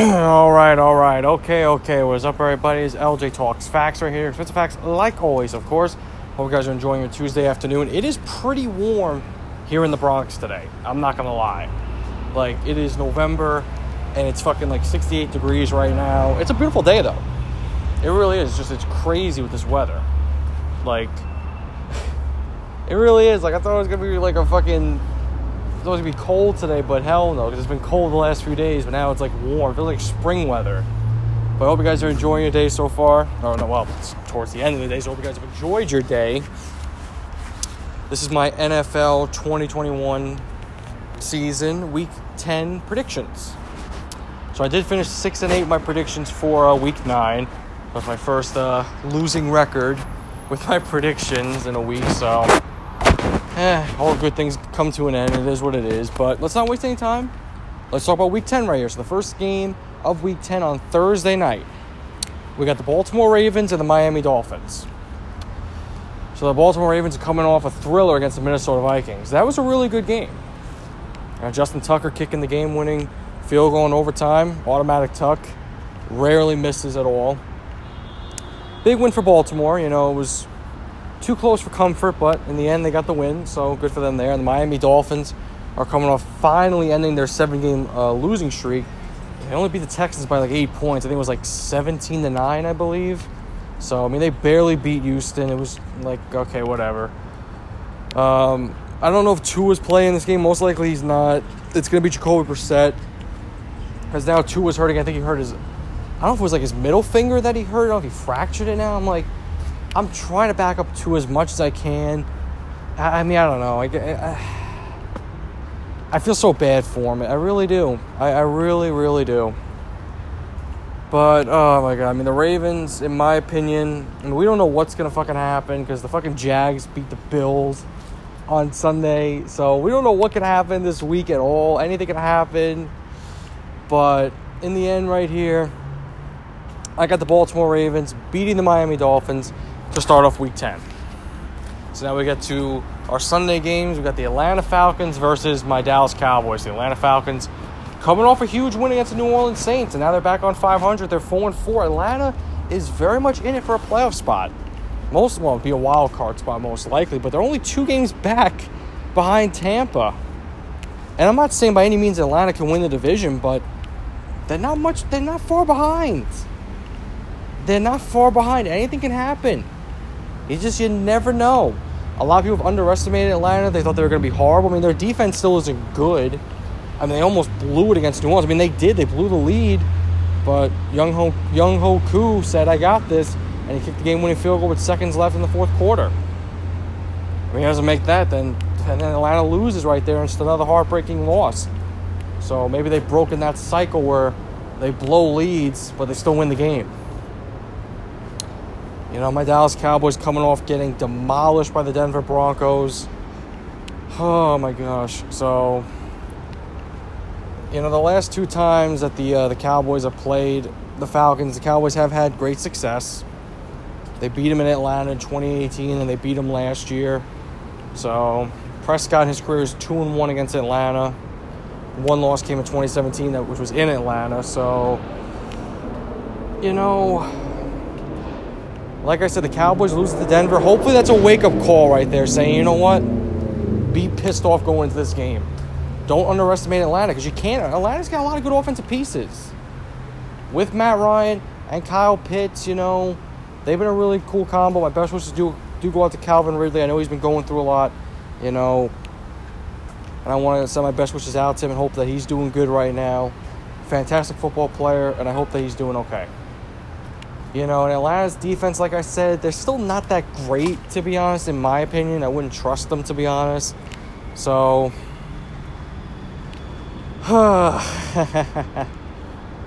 all right, all right, okay, okay. What's up, everybody? It's LJ Talks Facts right here. Expensive Facts, like always, of course. Hope you guys are enjoying your Tuesday afternoon. It is pretty warm here in the Bronx today. I'm not gonna lie. Like, it is November and it's fucking like 68 degrees right now. It's a beautiful day, though. It really is. Just, it's crazy with this weather. Like, it really is. Like, I thought it was gonna be like a fucking it's supposed to be cold today, but hell no, because it's been cold the last few days, but now it's like warm. It feels like spring weather. But I hope you guys are enjoying your day so far. Oh, no, well, it's towards the end of the day, so I hope you guys have enjoyed your day. This is my NFL 2021 season, week 10 predictions. So I did finish 6 and 8 my predictions for uh, week 9. That's my first uh, losing record with my predictions in a week, so eh, all good things come to an end. It is what it is. But let's not waste any time. Let's talk about week 10 right here. So, the first game of week 10 on Thursday night. We got the Baltimore Ravens and the Miami Dolphins. So, the Baltimore Ravens are coming off a thriller against the Minnesota Vikings. That was a really good game. Now, Justin Tucker kicking the game winning field goal in overtime, automatic tuck, rarely misses at all. Big win for Baltimore. You know, it was too close for comfort, but in the end, they got the win, so good for them there. And the Miami Dolphins are coming off finally ending their seven game uh, losing streak. They only beat the Texans by like eight points. I think it was like 17 to 9, I believe. So, I mean, they barely beat Houston. It was like, okay, whatever. Um, I don't know if Tua is playing this game. Most likely he's not. It's going to be Jacoby Brissett. Because now Tua's hurting. I think he hurt his. I don't know if it was like his middle finger that he hurt. I don't know if he fractured it now. I'm like, I'm trying to back up to as much as I can. I, I mean, I don't know. I, I, I, feel so bad for him. I really do. I, I really, really do. But oh my god, I mean the Ravens, in my opinion, I mean, we don't know what's gonna fucking happen because the fucking Jags beat the Bills on Sunday, so we don't know what can happen this week at all. Anything can happen, but in the end, right here, I got the Baltimore Ravens beating the Miami Dolphins to start off week 10. So now we get to our Sunday games. We got the Atlanta Falcons versus my Dallas Cowboys. The Atlanta Falcons coming off a huge win against the New Orleans Saints, and now they're back on 500. They're 4 and 4. Atlanta is very much in it for a playoff spot. Most well, be a wild card spot most likely, but they're only two games back behind Tampa. And I'm not saying by any means Atlanta can win the division, but they're not much. They're not far behind. They're not far behind. Anything can happen. You just you never know. A lot of people have underestimated Atlanta. They thought they were going to be horrible. I mean, their defense still isn't good. I mean, they almost blew it against New Orleans. I mean, they did. They blew the lead, but Younghoe Young Ho Koo said, "I got this," and he kicked the game-winning field goal with seconds left in the fourth quarter. I mean, he doesn't make that, then and then Atlanta loses right there, and it's another heartbreaking loss. So maybe they've broken that cycle where they blow leads, but they still win the game. You know, my Dallas Cowboys coming off getting demolished by the Denver Broncos. Oh my gosh. So, you know, the last two times that the uh, the Cowboys have played the Falcons, the Cowboys have had great success. They beat them in Atlanta in 2018 and they beat them last year. So, Prescott in his career is 2 and 1 against Atlanta. One loss came in 2017 that which was in Atlanta. So, you know, like I said, the Cowboys lose to Denver. Hopefully, that's a wake up call right there saying, you know what? Be pissed off going into this game. Don't underestimate Atlanta because you can't. Atlanta's got a lot of good offensive pieces. With Matt Ryan and Kyle Pitts, you know, they've been a really cool combo. My best wishes do, do go out to Calvin Ridley. I know he's been going through a lot, you know, and I want to send my best wishes out to him and hope that he's doing good right now. Fantastic football player, and I hope that he's doing okay. You know, and Atlanta's defense, like I said, they're still not that great, to be honest, in my opinion. I wouldn't trust them, to be honest. So,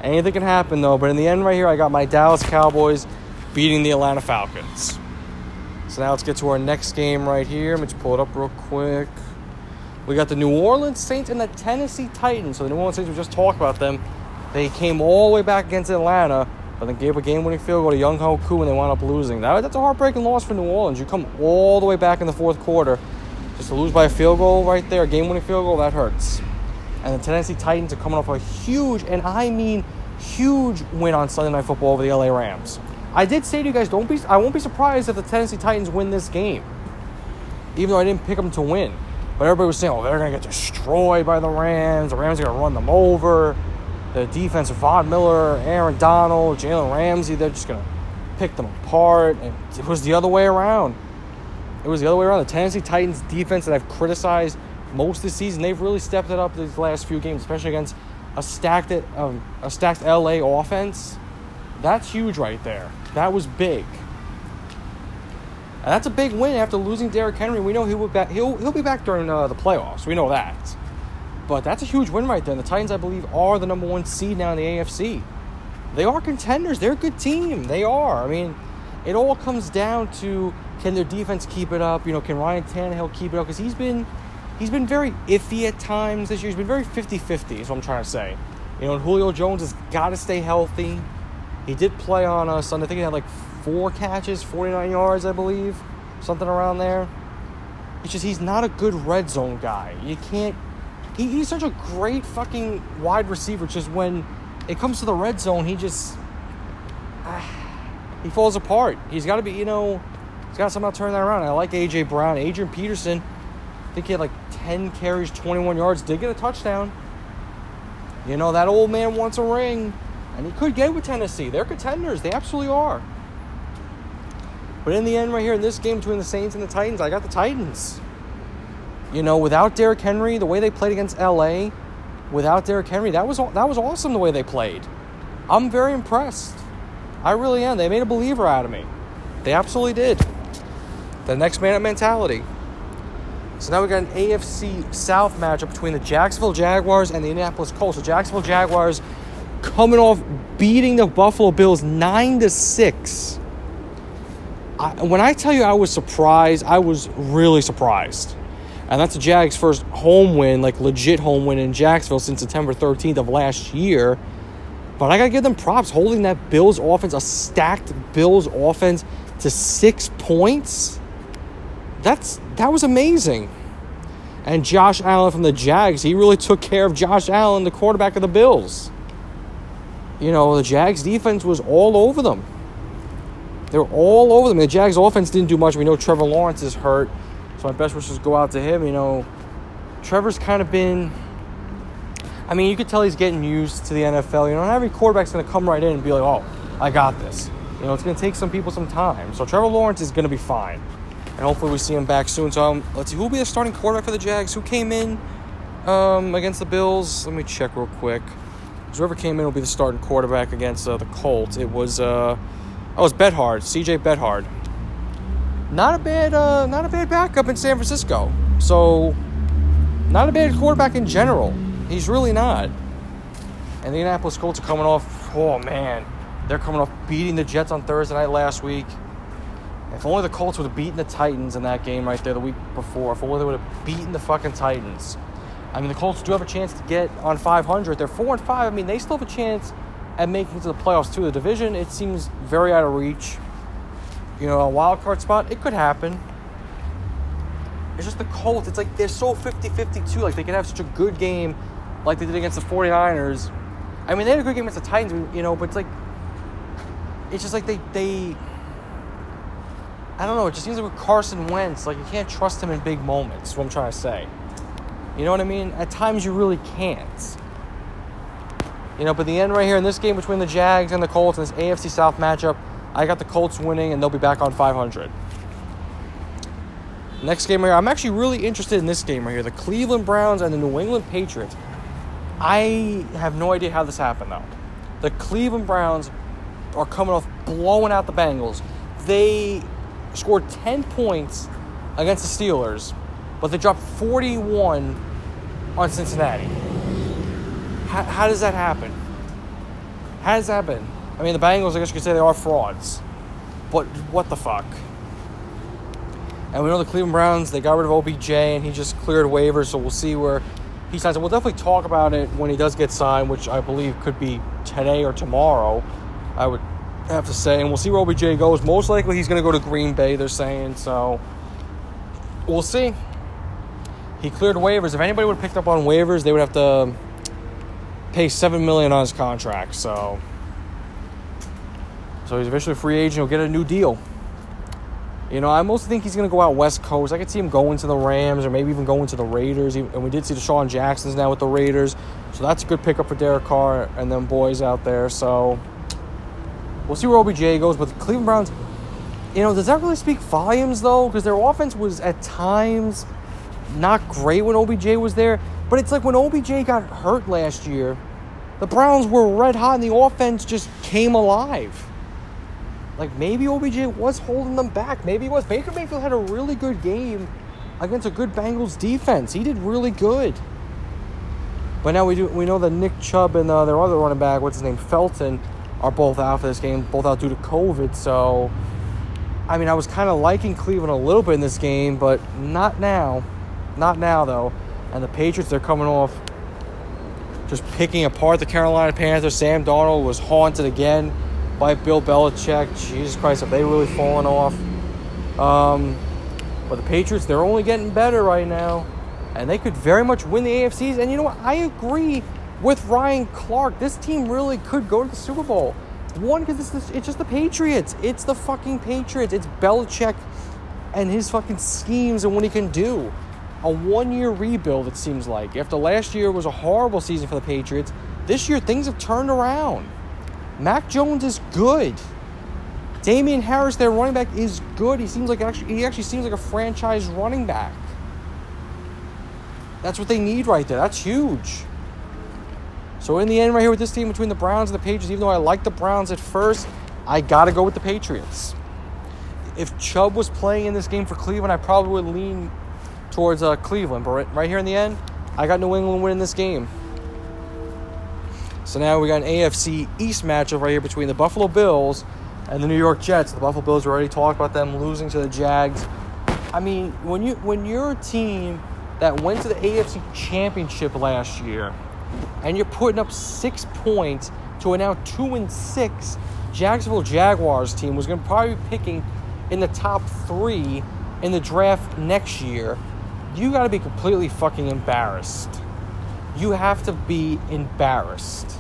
anything can happen, though. But in the end, right here, I got my Dallas Cowboys beating the Atlanta Falcons. So now let's get to our next game right here. Let me just pull it up real quick. We got the New Orleans Saints and the Tennessee Titans. So the New Orleans Saints, we just talked about them. They came all the way back against Atlanta but then gave a game-winning field goal to Younghoe Koo and they wound up losing. That, that's a heartbreaking loss for New Orleans. You come all the way back in the fourth quarter just to lose by a field goal right there, a game-winning field goal, that hurts. And the Tennessee Titans are coming off a huge, and I mean huge win on Sunday Night Football over the LA Rams. I did say to you guys, don't be. I won't be surprised if the Tennessee Titans win this game, even though I didn't pick them to win. But everybody was saying, "Oh, they're gonna get destroyed by the Rams. The Rams are gonna run them over." The defense, of Von Miller, Aaron Donald, Jalen Ramsey, they're just gonna pick them apart. And it was the other way around. It was the other way around. The Tennessee Titans defense that I've criticized most this season, they've really stepped it up these last few games, especially against a stacked um, a stacked LA offense. That's huge right there. That was big. And that's a big win after losing Derrick Henry. We know he will back. He'll he'll be back during uh, the playoffs. We know that. But that's a huge win right there. And the Titans, I believe, are the number one seed now in the AFC. They are contenders. They're a good team. They are. I mean, it all comes down to can their defense keep it up? You know, can Ryan Tannehill keep it up? Because he's been he's been very iffy at times this year. He's been very 50-50 is what I'm trying to say. You know, and Julio Jones has got to stay healthy. He did play on us Sunday. I think he had like four catches, 49 yards, I believe. Something around there. It's just he's not a good red zone guy. You can't he, he's such a great fucking wide receiver. Just when it comes to the red zone, he just uh, he falls apart. He's got to be, you know, he's got to somehow turn that around. I like AJ Brown, Adrian Peterson. I think he had like 10 carries, 21 yards, did get a touchdown. You know, that old man wants a ring, and he could get it with Tennessee. They're contenders. They absolutely are. But in the end, right here in this game between the Saints and the Titans, I got the Titans. You know, without Derrick Henry, the way they played against LA, without Derrick Henry, that was that was awesome the way they played. I'm very impressed. I really am. They made a believer out of me. They absolutely did. The next man up mentality. So now we got an AFC South matchup between the Jacksonville Jaguars and the Indianapolis Colts. The Jacksonville Jaguars coming off beating the Buffalo Bills nine to six. I, when I tell you I was surprised, I was really surprised and that's the Jags' first home win, like legit home win in Jacksonville since September 13th of last year. But I gotta give them props holding that Bills offense, a stacked Bills offense, to six points. That's that was amazing. And Josh Allen from the Jags, he really took care of Josh Allen, the quarterback of the Bills. You know, the Jags defense was all over them. They were all over them. The Jags offense didn't do much. We know Trevor Lawrence is hurt. So my best wishes go out to him. You know, Trevor's kind of been. I mean, you could tell he's getting used to the NFL. You know, not every quarterback's going to come right in and be like, "Oh, I got this." You know, it's going to take some people some time. So Trevor Lawrence is going to be fine, and hopefully we see him back soon. So um, let's see who will be the starting quarterback for the Jags. Who came in um, against the Bills? Let me check real quick. Whoever came in will be the starting quarterback against uh, the Colts. It was uh, oh, it was Beathard, C.J. Beathard not a bad uh, not a bad backup in San Francisco. So not a bad quarterback in general. He's really not. And the Indianapolis Colts are coming off. Oh man, they're coming off beating the Jets on Thursday night last week. If only the Colts would have beaten the Titans in that game right there the week before. If only they would have beaten the fucking Titans. I mean, the Colts do have a chance to get on 500. They're four and five. I mean, they still have a chance at making it to the playoffs too. The division it seems very out of reach you know, a wild card spot, it could happen. It's just the Colts. It's like they're so 50 52. Like they can have such a good game like they did against the 49ers. I mean, they had a good game against the Titans, you know, but it's like, it's just like they, they, I don't know. It just seems like with Carson Wentz, like you can't trust him in big moments. Is what I'm trying to say. You know what I mean? At times you really can't. You know, but the end right here in this game between the Jags and the Colts in this AFC South matchup, I got the Colts winning, and they'll be back on 500. Next game right here, I'm actually really interested in this game right here the Cleveland Browns and the New England Patriots. I have no idea how this happened, though. The Cleveland Browns are coming off blowing out the Bengals. They scored 10 points against the Steelers, but they dropped 41 on Cincinnati. How, how does that happen? How does that happen? I mean, the Bengals, I guess you could say they are frauds. But what the fuck? And we know the Cleveland Browns, they got rid of OBJ and he just cleared waivers, so we'll see where he signs. And we'll definitely talk about it when he does get signed, which I believe could be today or tomorrow, I would have to say. And we'll see where OBJ goes. Most likely he's going to go to Green Bay, they're saying. So we'll see. He cleared waivers. If anybody would have picked up on waivers, they would have to pay seven million on his contract. So, so he's officially a free agent. He'll get a new deal. You know, I mostly think he's going to go out West Coast. I could see him going to the Rams or maybe even going to the Raiders. And we did see DeSean Jackson's now with the Raiders. So that's a good pickup for Derek Carr and them boys out there. So we'll see where OBJ goes. But the Cleveland Browns, you know, does that really speak volumes, though? Because their offense was at times not great when OBJ was there. But it's like when OBJ got hurt last year, the Browns were red hot and the offense just came alive. Like maybe OBJ was holding them back. Maybe it was. Baker Mayfield had a really good game against a good Bengals defense. He did really good. But now we do we know that Nick Chubb and uh, their other running back, what's his name, Felton, are both out for this game, both out due to COVID. So, I mean, I was kind of liking Cleveland a little bit in this game, but not now. Not now though. And the Patriots, they're coming off just picking apart the Carolina Panthers. Sam Darnold was haunted again by Bill Belichick. Jesus Christ, have they really fallen off? Um, but the Patriots, they're only getting better right now. And they could very much win the AFCs. And you know what? I agree with Ryan Clark. This team really could go to the Super Bowl. One, because it's, it's just the Patriots. It's the fucking Patriots. It's Belichick and his fucking schemes and what he can do. A one year rebuild, it seems like. After last year was a horrible season for the Patriots, this year things have turned around. Mac Jones is good. Damien Harris, their running back, is good. He seems like actually he actually seems like a franchise running back. That's what they need right there. That's huge. So in the end, right here with this team between the Browns and the Patriots, even though I like the Browns at first, I gotta go with the Patriots. If Chubb was playing in this game for Cleveland, I probably would lean towards uh, Cleveland. But right here in the end, I got New England winning this game. So now we got an AFC East matchup right here between the Buffalo Bills and the New York Jets. The Buffalo Bills already talked about them losing to the Jags. I mean, when you when you're a team that went to the AFC Championship last year, and you're putting up six points to a now two and six Jacksonville Jaguars team was going to probably be picking in the top three in the draft next year. You got to be completely fucking embarrassed. You have to be embarrassed.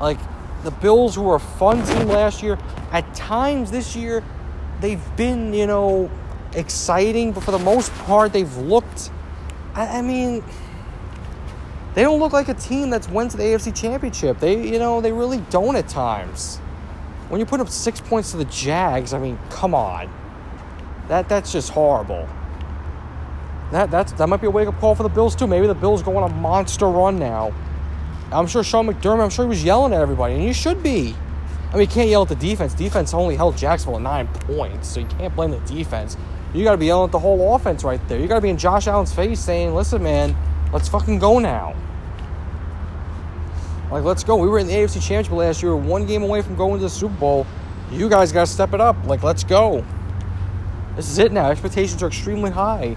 Like the Bills, were a fun team last year, at times this year, they've been, you know, exciting, but for the most part, they've looked. I, I mean, they don't look like a team that's went to the AFC Championship. They, you know, they really don't at times. When you put up six points to the Jags, I mean, come on. That that's just horrible. That that's that might be a wake up call for the Bills too. Maybe the Bills go on a monster run now I'm sure Sean McDermott, I'm sure he was yelling at everybody, and you should be. I mean, you can't yell at the defense. Defense only held Jacksonville at nine points, so you can't blame the defense. You got to be yelling at the whole offense right there. You got to be in Josh Allen's face saying, listen, man, let's fucking go now. Like, let's go. We were in the AFC Championship last year, one game away from going to the Super Bowl. You guys got to step it up. Like, let's go. This is it now. Expectations are extremely high.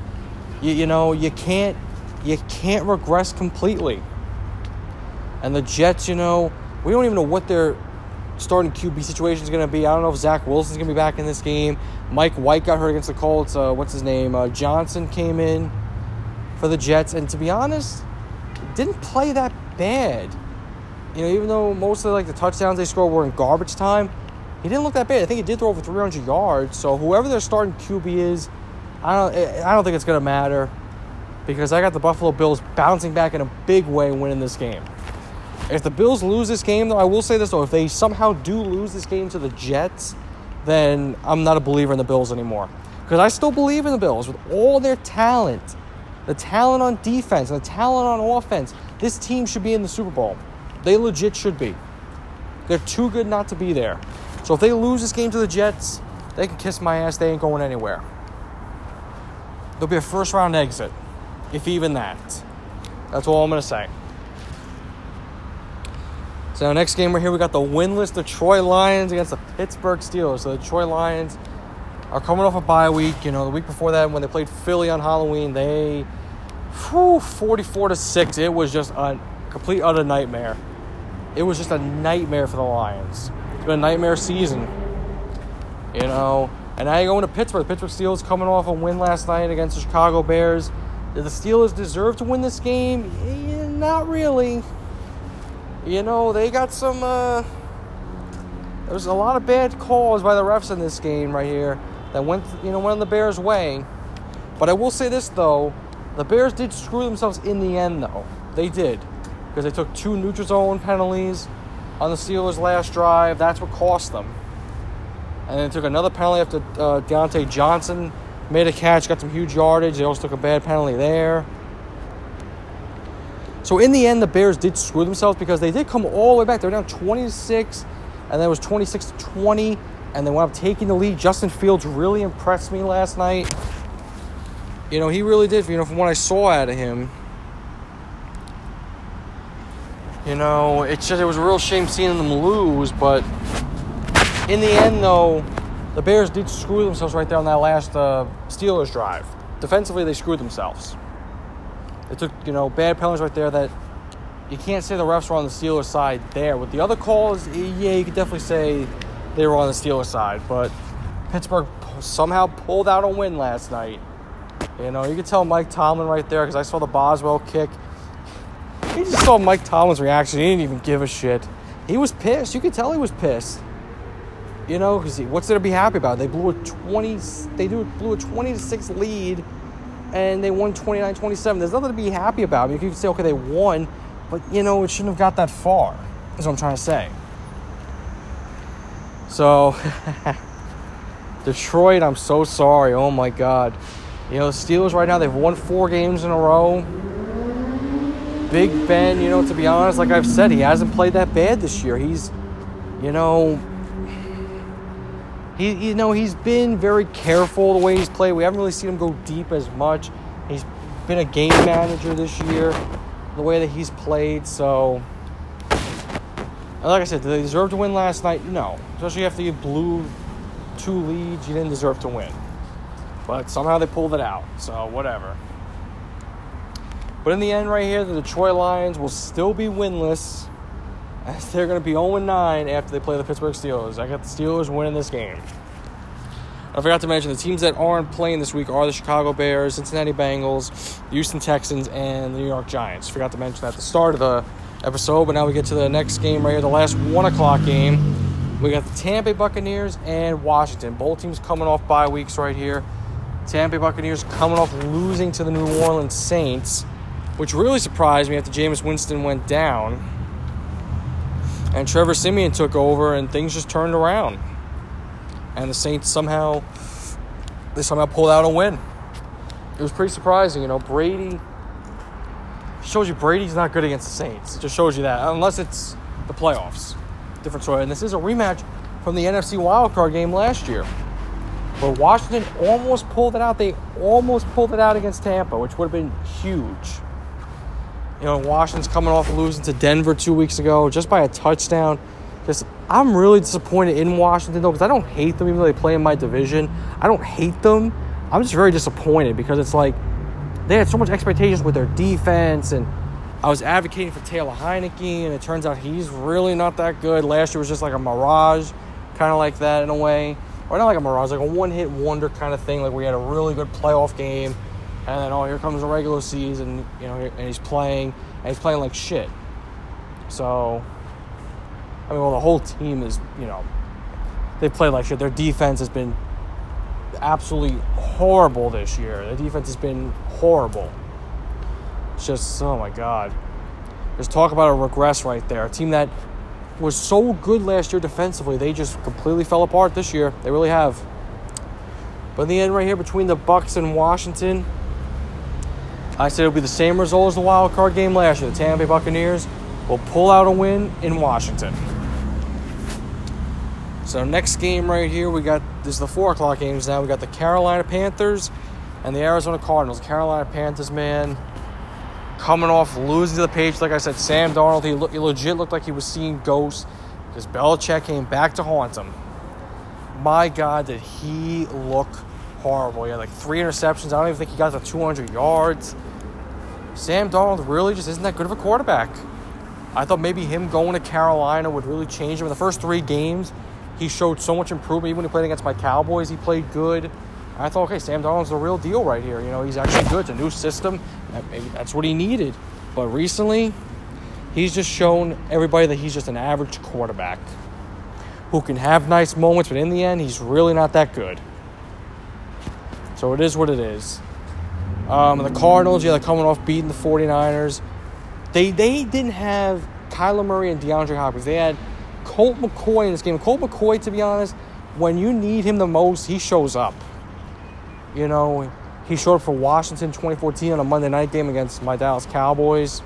You, you know, you can't you can't regress completely. And the Jets, you know, we don't even know what their starting QB situation is going to be. I don't know if Zach Wilson's going to be back in this game. Mike White got hurt against the Colts. Uh, what's his name? Uh, Johnson came in for the Jets, and to be honest, didn't play that bad. You know, even though most of like the touchdowns they scored were in garbage time, he didn't look that bad. I think he did throw over 300 yards. So whoever their starting QB is, I don't, eh, I don't think it's to matter because I got the Buffalo Bills bouncing back in a big way, winning this game. If the Bills lose this game, though, I will say this though: if they somehow do lose this game to the Jets, then I'm not a believer in the Bills anymore. Because I still believe in the Bills with all their talent, the talent on defense, and the talent on offense. This team should be in the Super Bowl. They legit should be. They're too good not to be there. So if they lose this game to the Jets, they can kiss my ass. They ain't going anywhere. There'll be a first round exit, if even that. That's all I'm going to say. So next game right here, we got the winless Detroit Lions against the Pittsburgh Steelers. So the Detroit Lions are coming off a bye week. You know, the week before that, when they played Philly on Halloween, they, whew, 44 to six. It was just a complete utter nightmare. It was just a nightmare for the Lions. It's been a nightmare season. You know, and now you're going to Pittsburgh. Pittsburgh Steelers coming off a win last night against the Chicago Bears. Did the Steelers deserve to win this game? Eh, not really. you know, they got some. Uh, there's a lot of bad calls by the refs in this game right here that went, you know, went the Bears' way. But I will say this though, the Bears did screw themselves in the end though. They did because they took two neutral zone penalties on the Steelers' last drive. That's what cost them. And then took another penalty after uh, Diontae Johnson made a catch, got some huge yardage. They also took a bad penalty there. So in the end, the Bears did screw themselves because they did come all the way back. They were down 26, and then it was 26 to 20, and they wound up taking the lead. Justin Fields really impressed me last night. You know, he really did. You know, from what I saw out of him. You know, it's just it was a real shame seeing them lose, but in the end, though, the Bears did screw themselves right there on that last uh, Steelers drive. Defensively, they screwed themselves. They took, you know, bad penalties right there that you can't say the refs were on the Steelers side there. With the other calls, yeah, you could definitely say they were on the Steelers side. But Pittsburgh somehow pulled out a win last night. You know, you could tell Mike Tomlin right there because I saw the Boswell kick. You just saw Mike Tomlin's reaction. He didn't even give a shit. He was pissed. You could tell he was pissed. You know, because what's there to be happy about? They blew a 20. They blew a 20 to six lead, and they won 29-27. There's nothing to be happy about. I mean, you could say, okay, they won, but you know, it shouldn't have got that far. Is what I'm trying to say. So, Detroit, I'm so sorry. Oh my God. You know, the Steelers right now, they've won four games in a row. Big Ben, you know, to be honest, like I've said, he hasn't played that bad this year. He's, you know, he, you know, he's been very careful the way he's played. We haven't really seen him go deep as much. He's been a game manager this year, the way that he's played. So, like I said, did they deserve to win last night? No. Especially after you blew two leads, you didn't deserve to win. But somehow they pulled it out. So, whatever. But in the end, right here, the Detroit Lions will still be winless they're going to be 0 9 after they play the Pittsburgh Steelers. I got the Steelers winning this game. I forgot to mention the teams that aren't playing this week are the Chicago Bears, Cincinnati Bengals, Houston Texans, and the New York Giants. Forgot to mention that at the start of the episode, but now we get to the next game right here, the last 1 o'clock game. We got the Tampa Bay Buccaneers and Washington. Both teams coming off bye weeks right here. Tampa Bay Buccaneers coming off losing to the New Orleans Saints, which really surprised me after Jameis Winston went down. And Trevor Siemian took over, and things just turned around. And the Saints somehow, they somehow pulled out a win. It was pretty surprising, you know. Brady shows you Brady's not good against the Saints. It just shows you that, unless it's the playoffs. Different story. And this is a rematch from the NFC wildcard game last year, where Washington almost pulled it out. They almost pulled it out against Tampa, which would have been huge. You know, Washington's coming off losing to Denver two weeks ago just by a touchdown. Just, I'm really disappointed in Washington though, because I don't hate them even though they play in my division. I don't hate them. I'm just very disappointed because it's like they had so much expectations with their defense, and I was advocating for Taylor Heinicke, and it turns out he's really not that good. Last year was just like a mirage, kind of like that in a way, or not like a mirage, like a one-hit wonder kind of thing. Like we had a really good playoff game and then oh here comes the regular season you know and he's playing and he's playing like shit. So i mean well the whole team is you know they play like shit. Their defense has been absolutely horrible this year. Their defense has been horrible. It's just oh my god. Just talk about a regress right there. A team that was so good last year defensively they just completely fell apart this year. They really have. But in the end right here between the bucks and washington I said it'll be the same result as the wild card game last year. The Tampa Bay Buccaneers will pull out a win in Washington. So next game right here, we got this is the four o'clock games now. We got the Carolina Panthers and the Arizona Cardinals. Carolina Panthers, man, coming off losing to the Patriots. Like I said, Sam Darnold, he, he legit looked like he was seeing ghosts because Belichick came back to haunt him. My God, did he look horrible. He had like three interceptions. I don't even think he got to 200 yards. Sam Darnold really just isn't that good of a quarterback. I thought maybe him going to Carolina would really change him. In the first three games, he showed so much improvement. Even when he played against my Cowboys, he played good. I thought, okay, Sam Darnold's the real deal right here. You know, he's actually good. It's a new system. Maybe that's what he needed. But recently, He's just shown everybody that he's just an average quarterback who can have nice moments, but in the end, he's really not that good. So it is what it is. Um, the Cardinals, yeah, they're coming off beating the 49ers. They they didn't have Kyler Murray and DeAndre Hopkins. They had Colt McCoy in this game. Colt McCoy, to be honest, when you need him the most, he shows up. You know, he showed up for Washington 2014 on a Monday night game against my Dallas Cowboys.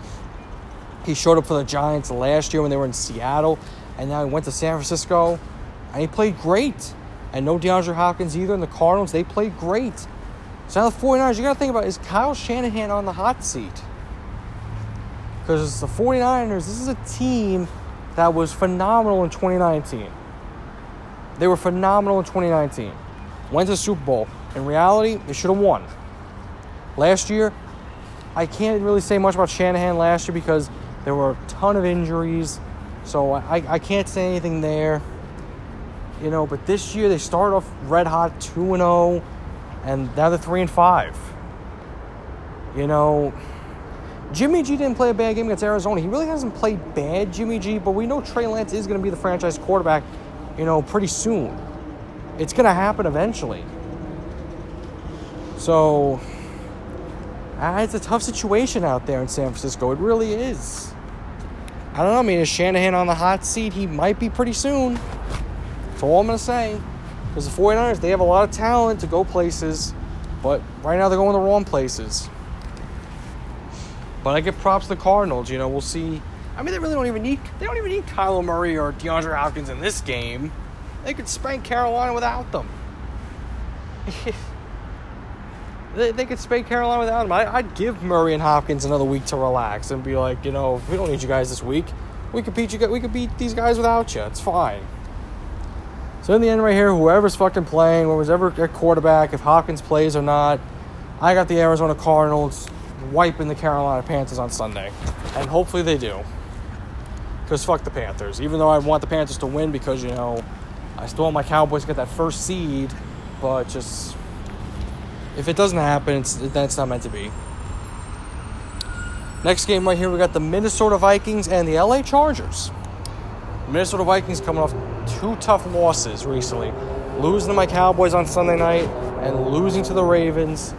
He showed up for the Giants last year when they were in Seattle, and now he went to San Francisco, and he played great. And no DeAndre Hopkins either, and the Cardinals, they played great. So now the 49ers, you got to think about is Kyle Shanahan on the hot seat? Because the 49ers, this is a team that was phenomenal in 2019. They were phenomenal in 2019. Went to the Super Bowl. In reality, they should have won. Last year, I can't really say much about Shanahan last year because there were a ton of injuries. So I, I can't say anything there. You know, but this year they started off red hot 2 and 0, and now they're 3 and 5. You know, Jimmy G didn't play a bad game against Arizona. He really hasn't played bad, Jimmy G, but we know Trey Lance is going to be the franchise quarterback, you know, pretty soon. It's going to happen eventually. So, it's a tough situation out there in San Francisco. It really is. I don't know. I mean, is Shanahan on the hot seat? He might be pretty soon. That's all I'm going to say. Because the 49ers, they have a lot of talent to go places, but right now they're going the wrong places. But I give props to the Cardinals. You know, we'll see. I mean, they really don't even need they don't even need Kyler Murray or DeAndre Hopkins in this game. They could spank Carolina without them. they, they could spank Carolina without them. I, would give Murray and Hopkins another week to relax and be like, you know, we don't need you guys this week. We could beat you. We could beat these guys without you. It's fine. So in the end, right here, whoever's fucking playing, whoever's ever at quarterback, if Hopkins plays or not, I got the Arizona Cardinals wiping the Carolina Panthers on Sunday, and hopefully they do. Because fuck the Panthers. Even though I want the Panthers to win because you know I still want my Cowboys to get that first seed, but just if it doesn't happen, it's, then it's not meant to be. Next game right here, we got the Minnesota Vikings and the LA Chargers. Minnesota Vikings coming off two tough losses recently, losing to my Cowboys on Sunday night and losing to the Ravens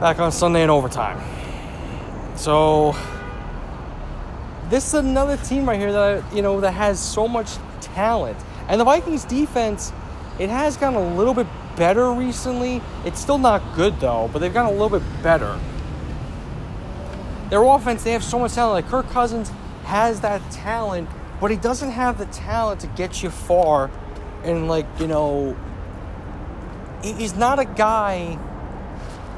back on Sunday in overtime. So this is another team right here that you know that has so much talent, and the Vikings defense it has gotten a little bit better recently. It's still not good though, but they've gotten a little bit better. Their offense, they have so much talent. Like Kirk Cousins has that talent, but he doesn't have the talent to get you far. And like you know, he's not a guy.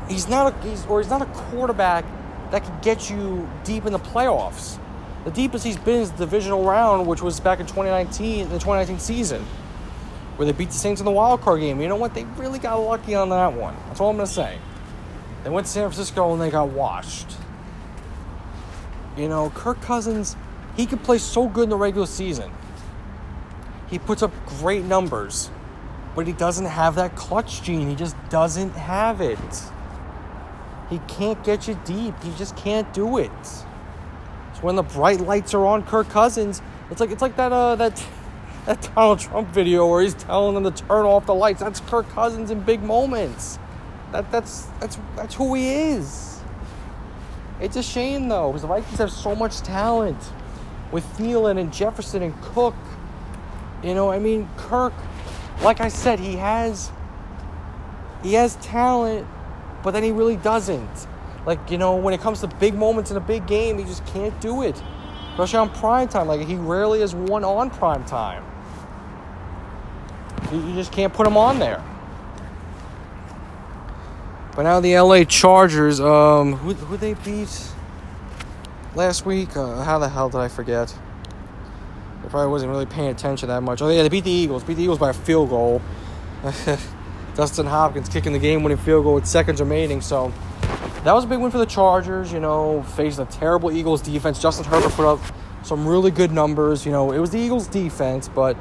He's not a he's, or he's not a quarterback that could get you deep in the playoffs. The deepest he's been is the divisional round, which was back in 2019, the 2019 season where they beat the Saints in the wild card game. You know what? They really got lucky on that one. That's all I'm to say. They went to San Francisco and they got washed. You know, Kirk Cousins, he could play so good in the regular season. He puts up great numbers, but he doesn't have that clutch gene. He just doesn't have it. He can't get you deep. He just can't do it. So when the bright lights are on Kirk Cousins, it's like it's like that uh that that Donald Trump video where he's telling them to turn off the lights. That's Kirk Cousins in big moments. That that's that's that's who he is. It's a shame though, because the Vikings have so much talent with Thielen and Jefferson and Cook. You know, I mean, Kirk, like I said, he has he has talent, but then he really doesn't. Like, you know, when it comes to big moments in a big game, he just can't do it. Especially on prime time. Like he rarely has won on prime time. You just can't put him on there. But now the LA Chargers, um, who, who they beat last week? Uh, how the hell did I forget? I probably wasn't really paying attention that much. Oh yeah, they beat the Eagles. Beat the Eagles by a field goal. Dustin Hopkins kicking the game-winning field goal with seconds remaining. So that was a big win for the Chargers. You know, faced a terrible Eagles defense. Justin Herbert put up some really good numbers. You know, it was the Eagles defense, but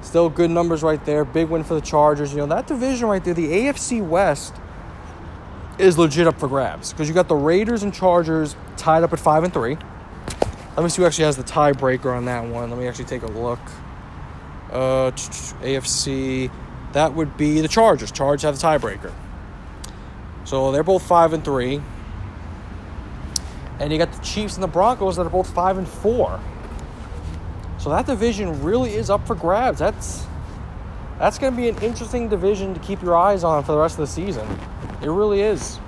Still good numbers right there. Big win for the Chargers. You know, that division right there, the AFC West is legit up for grabs because you got the Raiders and Chargers tied up at 5 and 3. Let me see who actually has the tiebreaker on that one. Let me actually take a look. Uh, AFC, that would be the Chargers. Chargers have the tiebreaker. So they're both five and three. And you got the Chiefs and the Broncos that are both five and four. So that division really is up for grabs. That's that's going to be an interesting division to keep your eyes on for the rest of the season. It really is.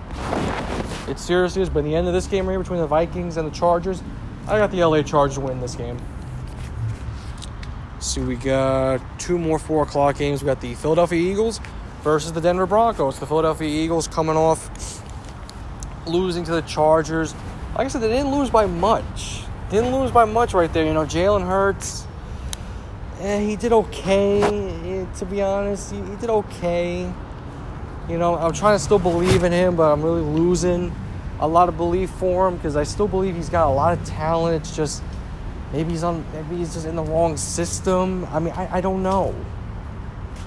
It seriously is. But the end of this game right here between the Vikings and the Chargers, I got the LA Chargers win this game. So we got two more four o'clock games. We got the Philadelphia Eagles versus the Denver Broncos. The Philadelphia Eagles coming off losing to the Chargers. Like I said, they didn't lose by much. Didn't lose by much right there. You know, Jalen Hurts, eh, he did okay. Eh, to be honest, he did okay. You know, I'm trying to still believe in him, but I'm really losing a lot of belief for him because I still believe he's got a lot of talent. It's just maybe he's on, maybe he's just in the wrong system. I mean, I, I don't know.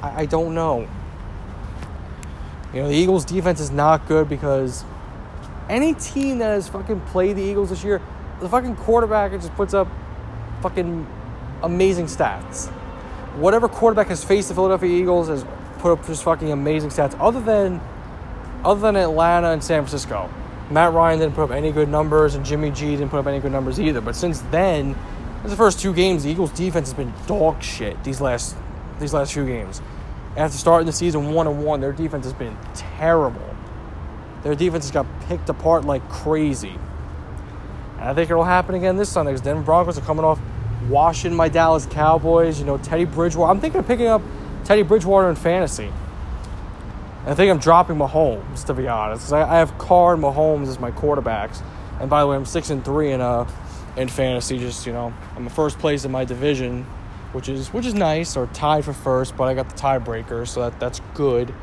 I, I don't know. You know, the Eagles' defense is not good because any team that has fucking played the Eagles this year, the fucking quarterback just puts up fucking amazing stats. Whatever quarterback has faced the Philadelphia Eagles has put up just fucking amazing stats. Other than other than Atlanta and San Francisco, Matt Ryan didn't put up any good numbers, and Jimmy G didn't put up any good numbers either. But since then, the first two games, the Eagles' defense has been dog shit. These last these last few games, after starting the season one and one, their defense has been terrible. Their defense has got picked apart like crazy. And I think it'll happen again this Sunday because Denver Broncos are coming off washing my Dallas Cowboys. You know, Teddy Bridgewater. I'm thinking of picking up Teddy Bridgewater in fantasy. I think I'm dropping Mahomes, to be honest. I, have Carr and Mahomes as my quarterbacks. And by the way, I'm six and three in uh in fantasy. Just you know, I'm the first place in my division, which is which is nice, or tied for first. But I got the tiebreaker, so that that's good.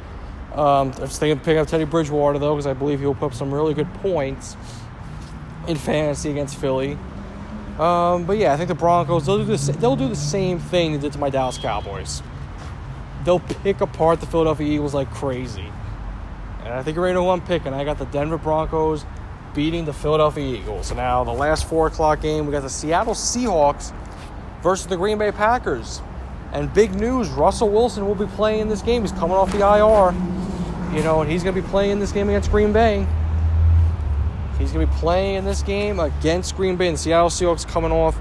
Um, I was thinking of picking up Teddy Bridgewater though, because I believe he'll put up some really good points in fantasy against Philly. Um, but yeah, I think the Broncos they'll do the they'll do the same thing they did to my Dallas Cowboys. They'll pick apart the Philadelphia Eagles like crazy, and I think you're to know who I'm. I got the Denver Broncos beating the Philadelphia Eagles. So now the last four o'clock game, we got the Seattle Seahawks versus the Green Bay Packers. And big news, Russell Wilson will be playing this game. He's coming off the IR. You know, and he's going to be playing this game against Green Bay. He's going to be playing in this game against Green Bay. And Seattle Seahawks coming off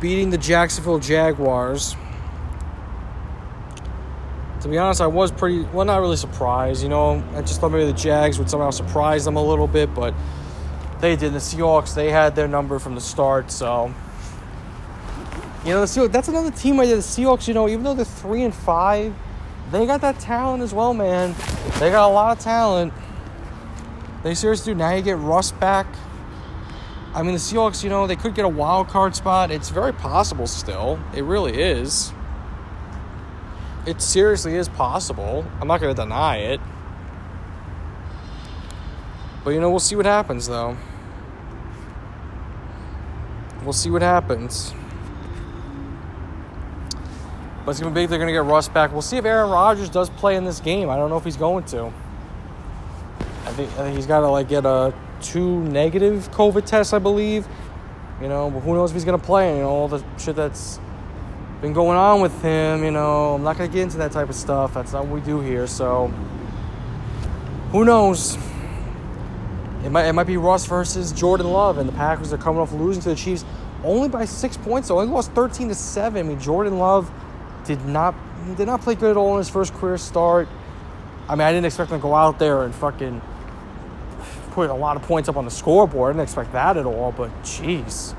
beating the Jacksonville Jaguars. To be honest, I was pretty, well, not really surprised. You know, I just thought maybe the Jags would somehow surprise them a little bit, but they did. The Seahawks, they had their number from the start, so you know, the Seahawks, that's another team right there. The Seahawks, you know, even though they're three and five, they got that talent as well, man. They got a lot of talent. They seriously do. Now you get Russ back. I mean, the Seahawks, you know, they could get a wild card spot. It's very possible still. It really is. It seriously is possible. I'm not going to deny it. But, you know, we'll see what happens, though. We'll see what happens. But it's going to be big. They're going to get Russ back. We'll see if Aaron Rodgers does play in this game. I don't know if he's going to. I think, I think he's got to like get a two negative COVID tests, I believe. You know, but who knows if he's going to play? and You know, all the shit that's been going on with him. You know, I'm not to get into that type of stuff. That's not what we do here. So, who knows? It might, it might be Russ versus Jordan Love, and the Packers are coming off losing to the Chiefs only by six points. So only lost 13 to seven. I mean, Jordan Love did not did not play good at all in his first career start. I mean, I didn't expect him to go out there and fucking put a lot of points up on the scoreboard. I didn't expect that at all. But jeez,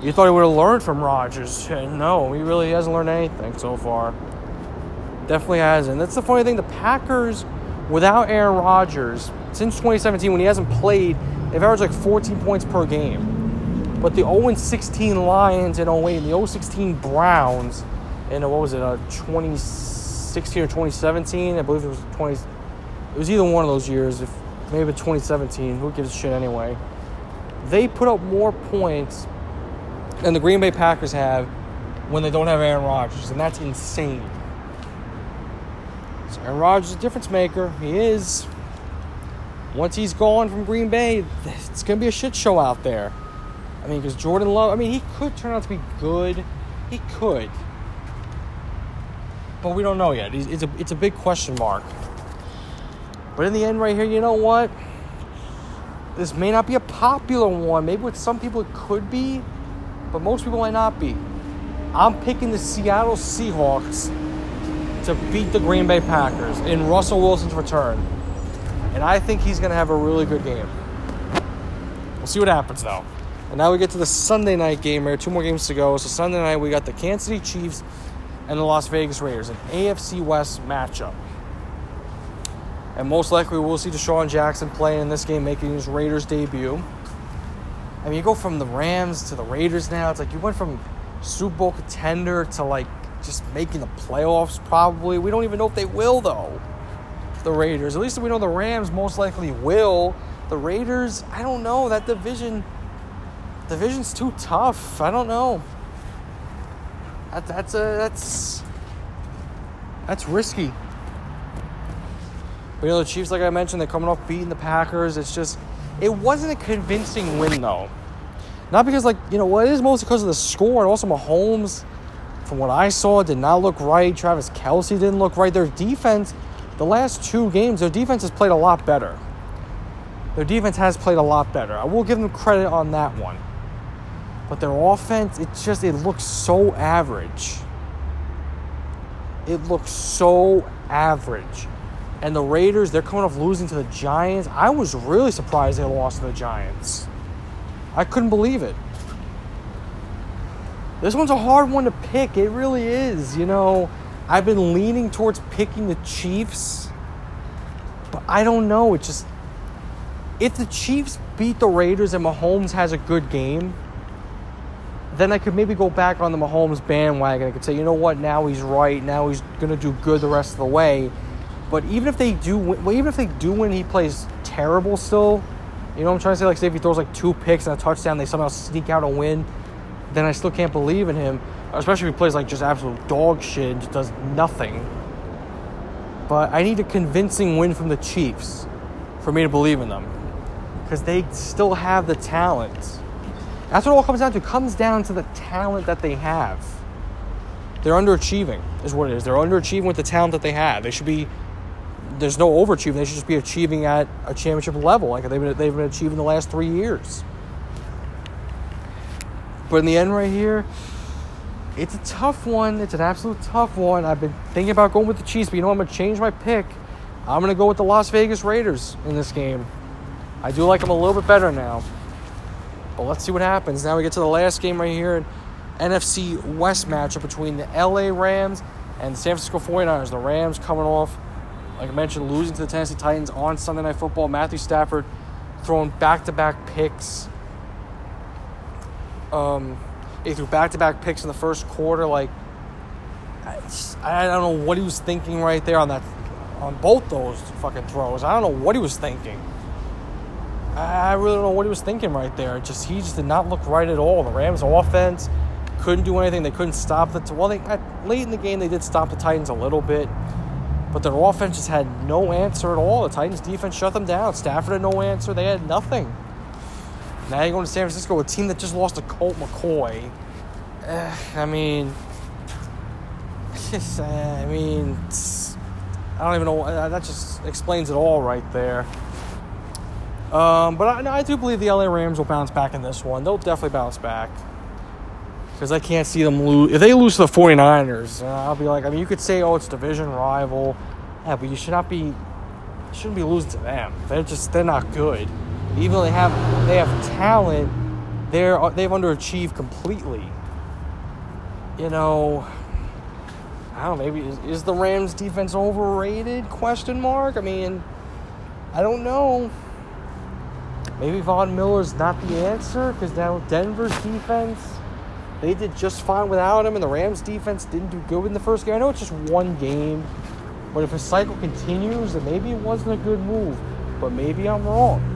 you thought he would have learned from Rodgers? No, he really hasn't learned anything so far. Definitely hasn't. That's the funny thing. The Packers, without Aaron Rodgers, since 2017 when he hasn't played, they've averaged like 14 points per game. But the 0 16 Lions in 08 and the 0 16 Browns in what was it, uh, 2016 or 2017? I believe it was 20. It was either one of those years. If maybe 2017. Who gives a shit anyway? They put up more points than the Green Bay Packers have when they don't have Aaron Rodgers, and that's insane. So Aaron Rodgers is a difference maker. He is. Once he's gone from Green Bay, it's going to be a shit show out there. I mean, because Jordan Love, I mean, he could turn out to be good. He could. But we don't know yet. It's a, it's a big question mark. But in the end, right here, you know what? This may not be a popular one. Maybe with some people it could be, but most people might not be. I'm picking the Seattle Seahawks to beat the Green Bay Packers in Russell Wilson's return. And I think he's going to have a really good game. We'll see what happens, though. And now we get to the Sunday night game here. Two more games to go. So Sunday night, we got the Kansas City Chiefs and the Las Vegas Raiders, an AFC West matchup. And most likely, we'll see DeSean Jackson playing in this game, making his Raiders debut. I mean, you go from the Rams to the Raiders now. It's like you went from Super Bowl contender to like just making the playoffs, probably. We don't even know if they will, though. The Raiders. At least we know the Rams most likely will. The Raiders, I don't know. That division, division's too tough. I don't know. That, that's a that's that's risky. But you know the Chiefs, like I mentioned, they're coming off beating the Packers. It's just it wasn't a convincing win though. Not because like you know well it is mostly because of the score and also Mahomes. From what I saw, did not look right. Travis Kelce didn't look right. Their defense, the last two games, their defense has played a lot better. Their defense has played a lot better. I will give them credit on that one. But their offense, it just it looks so average. It looks so average. And the Raiders, they're coming off losing to the Giants. I was really surprised they lost to the Giants. I couldn't believe it. This one's a hard one to pick. It really is. You know, I've been leaning towards picking the Chiefs, but I don't know. It just if the Chiefs beat the Raiders and Mahomes has a good game, then I could maybe go back on the Mahomes bandwagon. I could say, you know what, now he's right. Now he's gonna do good the rest of the way. But even if they do, well, even if they do win, he plays terrible still. You know what I'm trying to say? Like, say if he throws like two picks and a touchdown, they somehow sneak out a win. Then I still can't believe in him, especially if he plays like just absolute dog shit and just does nothing. But I need a convincing win from the Chiefs for me to believe in them because they still have the talent. That's what it all comes down to. It comes down to the talent that they have. They're underachieving, is what it is. They're underachieving with the talent that they have. They should be. There's no overachieving. They should just be achieving at a championship level, like they've been, they've been achieving the last three years. But in the end, right here, it's a tough one. It's an absolute tough one. I've been thinking about going with the Chiefs, but you know I'm to change my pick. I'm to go with the Las Vegas Raiders in this game. I do like them a little bit better now. But let's see what happens. Now we get to the last game right here. NFC West matchup between the LA Rams and San Francisco 49ers. The Rams coming off, like I mentioned, losing to the Tennessee Titans on Sunday Night Football. Matthew Stafford throwing back to back picks. Um, he threw back to back picks in the first quarter. Like, I, just, I don't know what he was thinking right there on that, on both those fucking throws. I don't know what he was thinking. I really don't know what he was thinking right there. Just he just did not look right at all. The Rams' offense couldn't do anything. They couldn't stop the. Well, they late in the game they did stop the Titans a little bit, but their offense just had no answer at all. The Titans' defense shut them down. Stafford had no answer. They had nothing. Now you're going to San Francisco, a team that just lost to Colt McCoy. Uh, I mean, just, uh, I mean, I don't even know. Uh, that just explains it all right there. Um, but I, I, do believe the LA Rams will bounce back in this one. They'll definitely bounce back. Because I can't see them lose. If they lose to the 49ers, uh, I'll be like, I mean, you could say, oh, it's division rival. Yeah, but you should not be, shouldn't be losing to them. They're just, they're not good. Even though they have, they have talent, they're, uh, they've underachieved completely. You know, I don't know, maybe, is, is the Rams defense overrated? Question mark. I mean, I don't know. Maybe Von Miller's not the answer because now Denver's defense, they did just fine without him, and the Rams defense didn't do good in the first game. I know it's just one game, but if a cycle continues, then maybe it wasn't a good move. But maybe I'm wrong.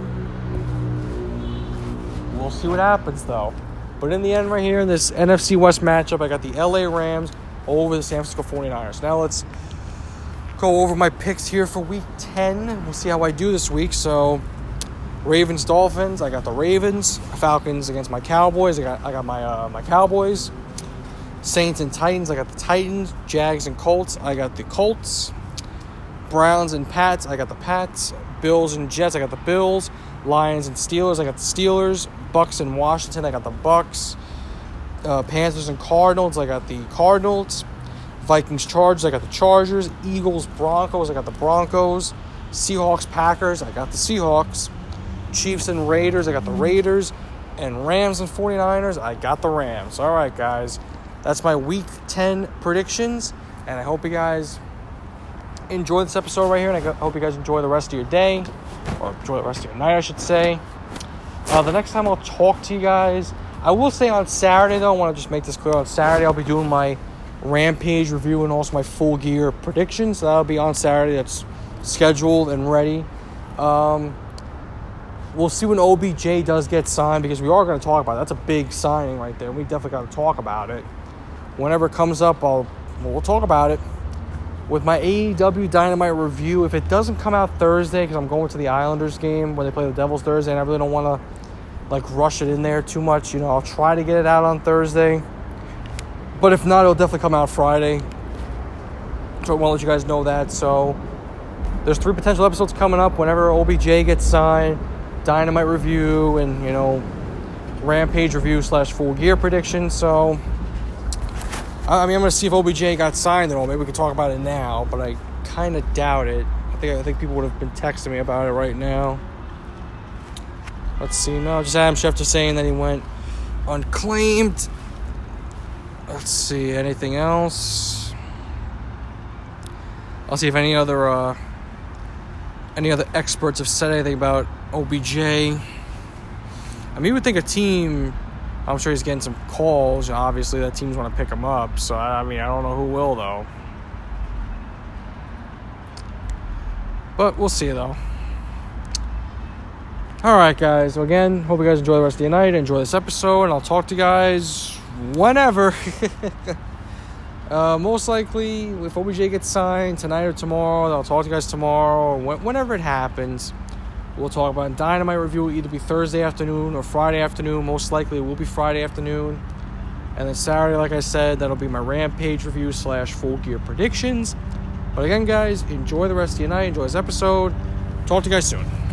We'll see what happens though. But in the end, right here in this NFC West matchup, I got the LA Rams over the San Francisco 49ers. Now let's go over my picks here for week 10. We'll see how I do this week. So Ravens Dolphins. I got the Ravens. Falcons against my Cowboys. I got I got my uh, my Cowboys. Saints and Titans. I got the Titans. Jags and Colts. I got the Colts. Browns and Pats. I got the Pats. Bills and Jets. I got the Bills. Lions and Steelers. I got the Steelers. Bucs and Washington. I got the Bucs. Uh, Panthers and Cardinals. I got the Cardinals. Vikings Chargers. I got the Chargers. Eagles Broncos. I got the Broncos. Seahawks Packers. I got the Seahawks. Chiefs and Raiders. I got the Raiders. And Rams and 49ers. I got the Rams. All right, guys. That's my week 10 predictions. And I hope you guys enjoy this episode right here. And I hope you guys enjoy the rest of your day. Or enjoy the rest of your night, I should say. Uh, the next time I'll talk to you guys, I will say on Saturday, though, I want to just make this clear. On Saturday, I'll be doing my Rampage review and also my full gear predictions. So that'll be on Saturday. That's scheduled and ready. Um, we'll see when OBJ does get signed because we are going to talk about it. That's a big signing right there. We definitely got to talk about it. Whenever it comes up, I'll we'll talk about it. With my AEW Dynamite review, if it doesn't come out Thursday, because I'm going to the Islanders game when they play the Devils Thursday, and I really don't want to like rush it in there too much, you know, I'll try to get it out on Thursday. But if not, it'll definitely come out Friday. So I want to let you guys know that. So there's three potential episodes coming up whenever OBJ gets signed, Dynamite review, and you know, Rampage review slash full gear prediction. So I mean, I'm gonna see if OBJ got signed and all. Maybe we can talk about it now, but I kind of doubt it. I think I think people would have been texting me about it right now. Let's see. No, just Adam Schefter saying that he went unclaimed. Let's see. Anything else? I'll see if any other uh, any other experts have said anything about OBJ. I mean, would think a team. I'm sure he's getting some calls. Obviously, that teams want to pick him up. So I mean, I don't know who will though. But we'll see though. All right, guys. So again, hope you guys enjoy the rest of your night. Enjoy this episode, and I'll talk to you guys whenever. uh, most likely, if OBJ gets signed tonight or tomorrow, I'll talk to you guys tomorrow whenever it happens. We'll talk about in Dynamite review. Will either be Thursday afternoon or Friday afternoon. Most likely, it will be Friday afternoon. And then Saturday, like I said, that'll be my Rampage review slash full gear predictions. But again, guys, enjoy the rest of your night. Enjoy this episode. Talk to you guys soon.